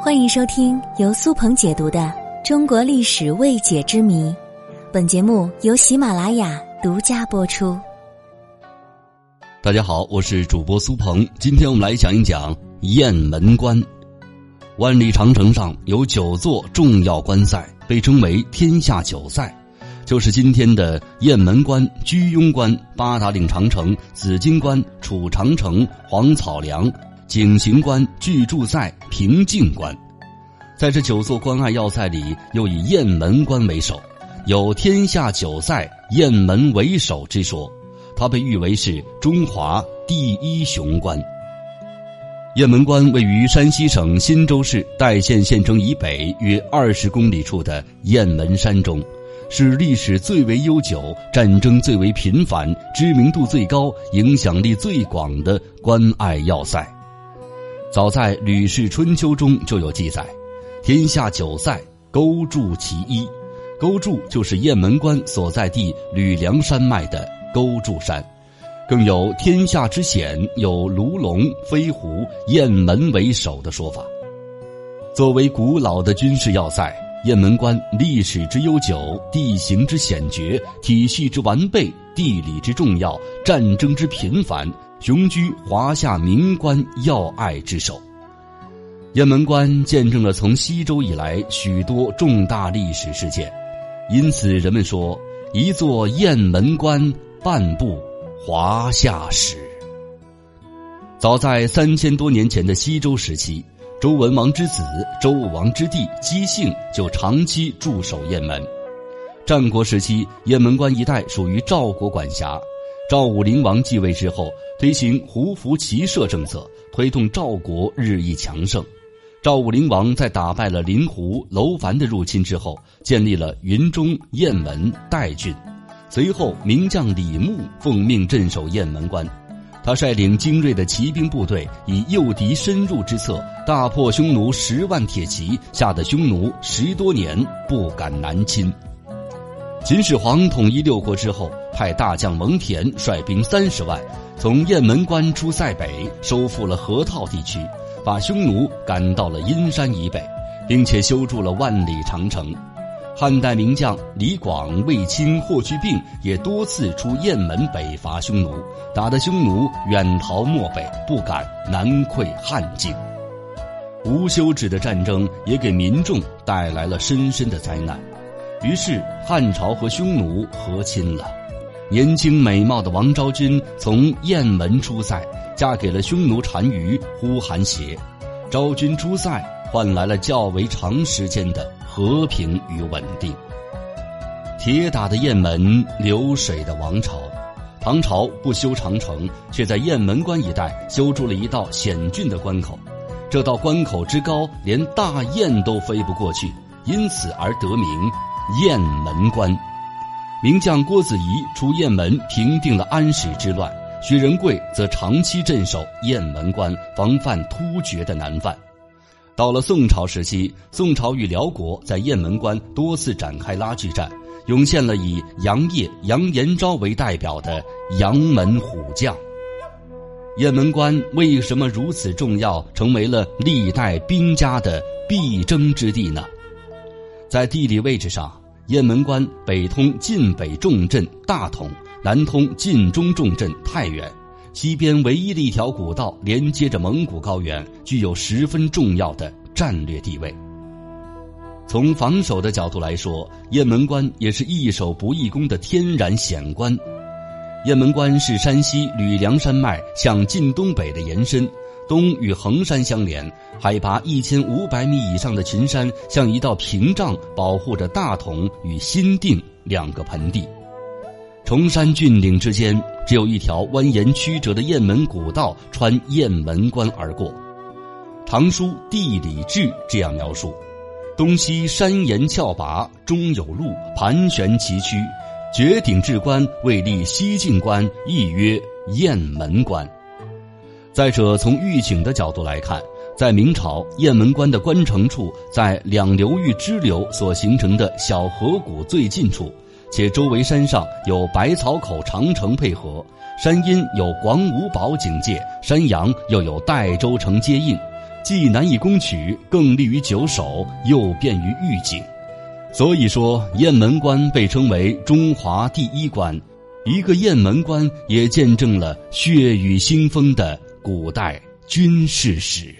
欢迎收听由苏鹏解读的《中国历史未解之谜》，本节目由喜马拉雅独家播出。大家好，我是主播苏鹏，今天我们来讲一讲雁门关。万里长城上有九座重要关塞，被称为天下九塞，就是今天的雁门关、居庸关、八达岭长城、紫荆关、楚长城、黄草梁。景行关、巨柱塞、平静关，在这九座关隘要塞里，又以雁门关为首，有“天下九塞，雁门为首”之说。它被誉为是中华第一雄关。雁门关位于山西省忻州市代县县城以北约二十公里处的雁门山中，是历史最为悠久、战争最为频繁、知名度最高、影响力最广的关隘要塞。早在《吕氏春秋》中就有记载：“天下九塞，勾筑其一。”勾筑就是雁门关所在地吕梁山脉的勾筑山，更有“天下之险，有卢龙、飞狐、雁门为首”的说法。作为古老的军事要塞，雁门关历史之悠久、地形之险绝、体系之完备、地理之重要、战争之频繁。雄居华夏名关要隘之首，雁门关见证了从西周以来许多重大历史事件，因此人们说：“一座雁门关，半部华夏史。”早在三千多年前的西周时期，周文王之子、周武王之弟姬姓就长期驻守雁门。战国时期，雁门关一带属于赵国管辖。赵武灵王继位之后，推行胡服骑射政策，推动赵国日益强盛。赵武灵王在打败了林胡、楼烦的入侵之后，建立了云中、雁门、代郡。随后，名将李牧奉命镇守雁门关。他率领精锐的骑兵部队，以诱敌深入之策，大破匈奴十万铁骑，吓得匈奴十多年不敢南侵。秦始皇统一六国之后，派大将蒙恬率兵三十万，从雁门关出塞北，收复了河套地区，把匈奴赶到了阴山以北，并且修筑了万里长城。汉代名将李广、卫青、霍去病也多次出雁门北伐匈奴，打得匈奴远逃漠北，不敢南溃汉境。无休止的战争也给民众带来了深深的灾难。于是汉朝和匈奴和亲了，年轻美貌的王昭君从雁门出塞，嫁给了匈奴单于呼韩邪。昭君出塞换来了较为长时间的和平与稳定。铁打的雁门，流水的王朝。唐朝不修长城，却在雁门关一带修筑了一道险峻的关口。这道关口之高，连大雁都飞不过去，因此而得名。雁门关，名将郭子仪出雁门平定了安史之乱，薛仁贵则长期镇守雁门关，防范突厥的南犯。到了宋朝时期，宋朝与辽国在雁门关多次展开拉锯战，涌现了以杨业、杨延昭为代表的杨门虎将。雁门关为什么如此重要，成为了历代兵家的必争之地呢？在地理位置上，雁门关北通晋北重镇大同，南通晋中重镇太原，西边唯一的一条古道连接着蒙古高原，具有十分重要的战略地位。从防守的角度来说，雁门关也是易守不易攻的天然险关。雁门关是山西吕梁山脉向晋东北的延伸。东与衡山相连，海拔一千五百米以上的群山像一道屏障，保护着大同与新定两个盆地。崇山峻岭之间，只有一条蜿蜒曲折的雁门古道穿雁门关而过。《唐书·地理志》这样描述：东西山岩峭拔，中有路，盘旋崎岖，绝顶至关，为立西晋关，亦曰雁门关。再者，从御景的角度来看，在明朝雁门关的关城处，在两流域支流所形成的小河谷最近处，且周围山上有百草口长城配合，山阴有广武堡警戒，山阳又有代州城接应，既难以攻取，更利于久守，又便于预警。所以说，雁门关被称为中华第一关。一个雁门关也见证了血雨腥风的古代军事史。